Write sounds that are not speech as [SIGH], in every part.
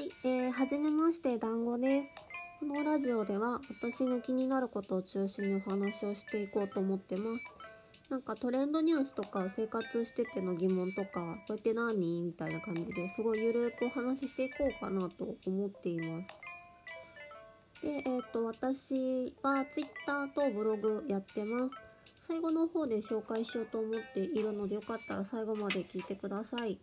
はい、えー、はじめまして、団子です。このラジオでは私の気になることを中心にお話をしていこうと思ってます。なんかトレンドニュースとか生活してての疑問とか、こうやって何？みたいな感じですごいゆるくお話ししていこうかなと思っています。で、えっ、と、私は Twitter とブログやってます。最後の方で紹介しようと思っているのでよかったら最後まで聞いてください。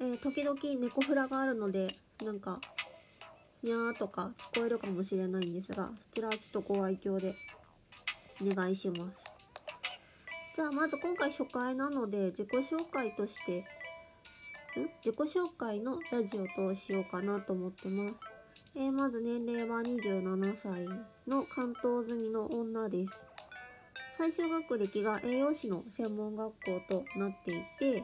えー時々猫フラがあるのでなんかにゃーとか聞こえるかもしれないんですがそちらはちょっとご愛嬌でお願いします。じゃあまず今回初回なので自己紹介としてん？自己紹介のラジオとしようかなと思ってます。えーまず年齢は27歳の関東済みの女です。最終学歴が栄養士の専門学校となっていて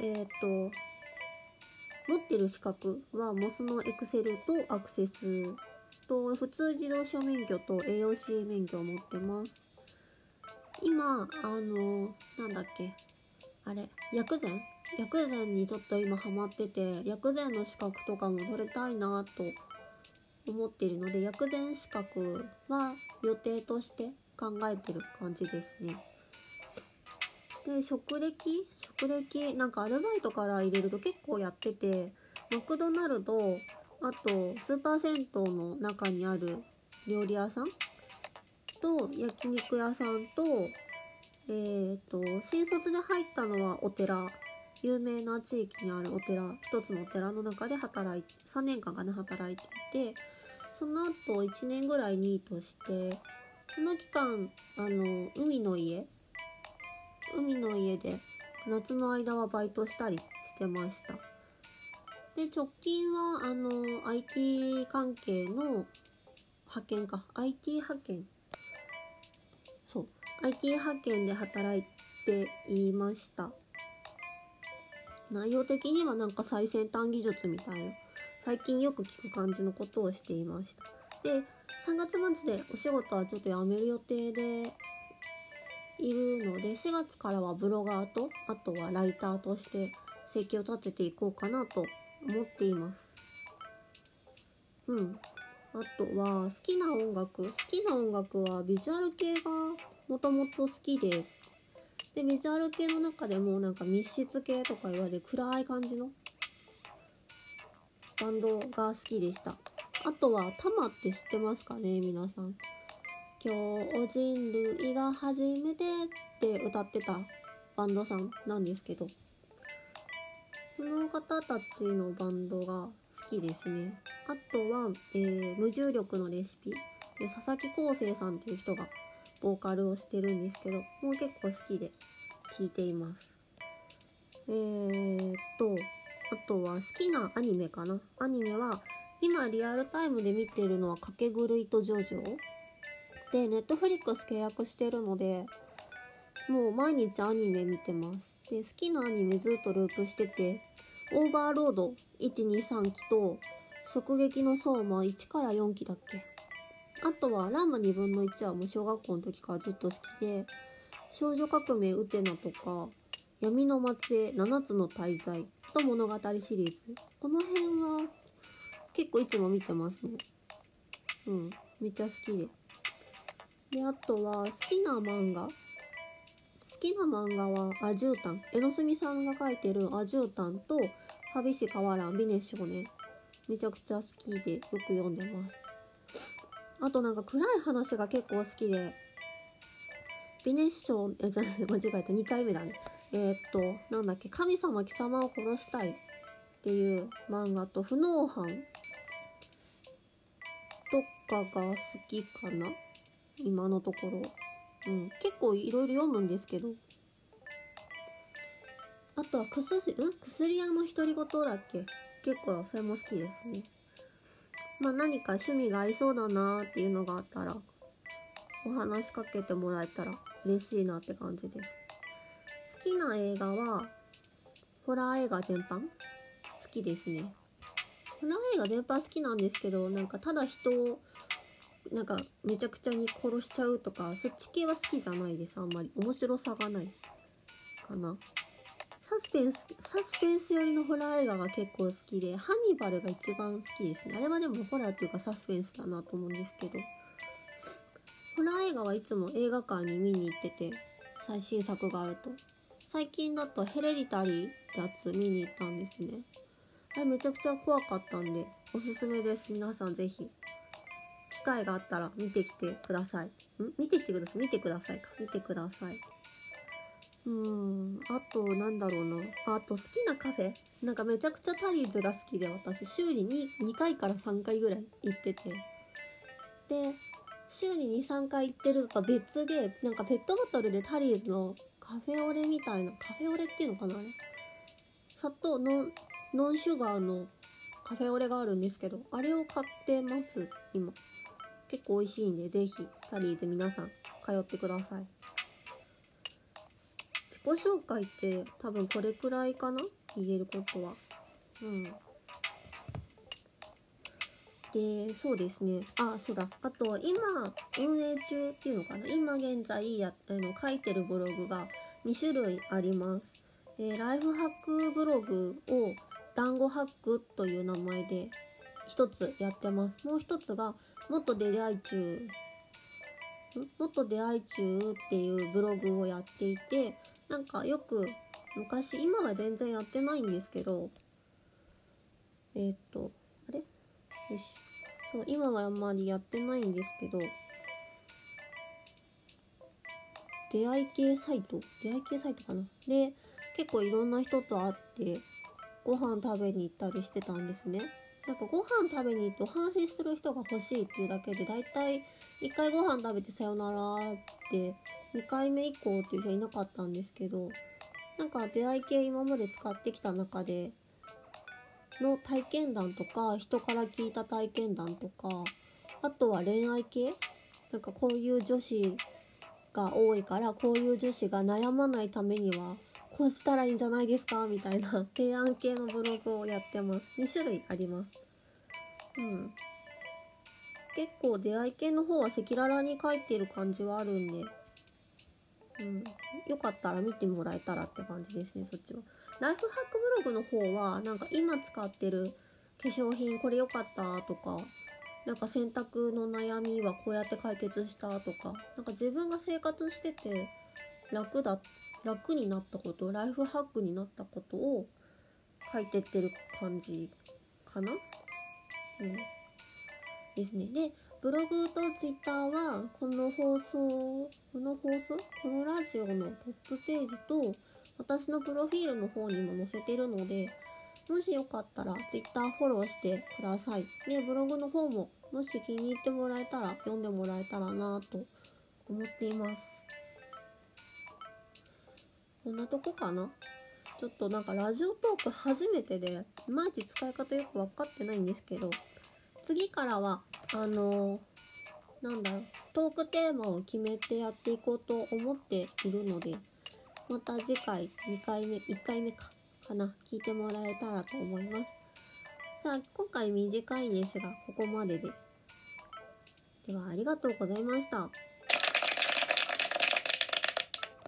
えっ、と持ってる資格はモスのエクセルとアクセスと普通自動車免許と栄養士免許を持ってます。今あのなんだっけあれ薬膳？薬膳にちょっと今ハマってて薬膳の資格とかも取れたいなと思ってるので薬膳資格は予定として考えてる感じですね。で職歴？歴なんかアルバイトから入れると結構やっててマクドナルドあとスーパー銭湯の中にある料理屋さんと焼肉屋さんとえっ、と新卒で入ったのはお寺。有名な地域にあるお寺一つのお寺の中で働いて3年間かな働いていてその後1年ぐらいニートしてその期間あの海の家。海の家で夏の間はバイトしたりしてました。で直近はあの IT 関係の派遣か。IT 派遣。そう。IT 派遣で働いていました。内容的にはなんか最先端技術みたいな。最近よく聞く感じのことをしていました。で3月末でお仕事はちょっと辞める予定でいるので4月からはブロガーとあとはライターとして生計を立てていこうかなと思っています。うん。あとは好きな音楽好きな音楽はビジュアル系がもともと好きででビジュアル系の中でもなんか密室系とか言われる暗い感じのバンドが好きでした。あとはタマって知ってますかね皆さん？今日人類が初めてって歌ってたバンドさんなんですけどその方たちのバンドが好きですね。あとは、えー無重力のレシピで佐々木康生さんっていう人がボーカルをしてるんですけどもう結構好きで聴いています。えー、っとあとは好きなアニメかな。アニメは今リアルタイムで見てるのは「かけ狂いとジョジョ」で、ネットフリックス契約してるので、もう毎日アニメ見てます。で、好きなアニメずっとループしてて、オーバーロード123期と、直撃の相馬1から4期だっけあとは、ランマ2分の1はもう小学校の時からずっと好きで、少女革命ウテナとか、闇の末裔7つの大罪と物語シリーズ。この辺は結構いつも見てますね。うん、めっちゃ好きで。で、あとは、好きな漫画？好きな漫画は、アジュータン。江ノ墨さんが書いてるアジュータンと、旅し河原美熱少年。めちゃくちゃ好きで、よく読んでます。あとなんか暗い話が結構好きで、美熱少、え、じゃない、間違えた。2回目だね。えーっと、なんだっけ、神様貴様を殺したいっていう漫画と、不能犯とかが好きかな今のところ。うん。結構いろいろ読むんですけど。あとは薬、ん？薬屋の独り言だっけ？結構それも好きですね。まあ何か趣味が合いそうだなーっていうのがあったら、お話しかけてもらえたら嬉しいなって感じです。好きな映画は、ホラー映画全般？好きですね。ホラー映画全般好きなんですけど、なんかただ人をなんかめちゃくちゃに殺しちゃうとかそっち系は好きじゃないです。あんまり面白さがないかな。サスペンスサスペンス寄りのホラー映画が結構好きでハニバルが一番好きですね。あれはでもホラーっていうかサスペンスだなと思うんですけど。ホラー映画はいつも映画館に見に行ってて最新作があると。最近だとヘレディタリーってやつ見に行ったんですね。あれめちゃくちゃ怖かったんでおすすめです。皆さんぜひ。機会があったら見てきてください。ん？見てきてください。見てくださいか。見てください。うーん。あとなんだろうな。あと好きなカフェ。なんかめちゃくちゃタリーズが好きで私。週に 2, 回から3回ぐらい行ってて。で週に23回行ってるのと別でなんかペットボトルでタリーズのカフェオレみたいなカフェオレっていうのかなあれ。砂糖ノンノンシュガーのカフェオレがあるんですけどあれを買ってます今。結構美味しいんでぜひタリーズ皆さん通ってください。自己紹介って多分これくらいかな？言えることは。うん。でそうですね。あそうだ。あと今運営中っていうのかな？今現在やあの書いてるブログが2種類あります。でライフハックブログを団子ハックという名前で一つやってます。もう一つがもっと出会い中もっと出会い中っていうブログをやっていてなんかよく昔今は全然やってないんですけどえーっとあれ？よし。そう今はあんまりやってないんですけど出会い系サイト？出会い系サイトかな？で結構いろんな人と会ってご飯食べに行ったりしてたんですね。なんかご飯食べに行ってお話しする人が欲しいっていうだけでだいたい1回ご飯食べてさよならって2回目以降っていう人いなかったんですけどなんか出会い系今まで使ってきた中での体験談とか人から聞いた体験談とかあとは恋愛系？なんかこういう女子が多いからこういう女子が悩まないためにはこうしたらいいんじゃないですか？みたいな [LAUGHS] 提案系のブログをやってます。2種類あります。うん。結構出会い系の方は赤裸々に書いてる感じはあるんで。うん。よかったら見てもらえたらって感じですねそっちは。ライフハックブログの方はなんか今使ってる化粧品これ良かったとかなんか洗濯の悩みはこうやって解決したとかなんか自分が生活してて楽だ楽になったことライフハックになったことを書いてってる感じかな？うんですねでブログとツイッターはこの放送この放送このラジオのトップページと私のプロフィールの方にも載せてるのでもしよかったら Twitter フォローしてください。で、ブログの方ももし気に入ってもらえたら読んでもらえたらなと思っています。こんなとこかな？ちょっとなんかラジオトーク初めてでいまいち使い方よく分かってないんですけど次からはあのー、なんだろうトークテーマを決めてやっていこうと思っているのでまた次回2回目1回目かかな？聞いてもらえたらと思います。じゃあ今回短いんですがここまでで。ではありがとうございました。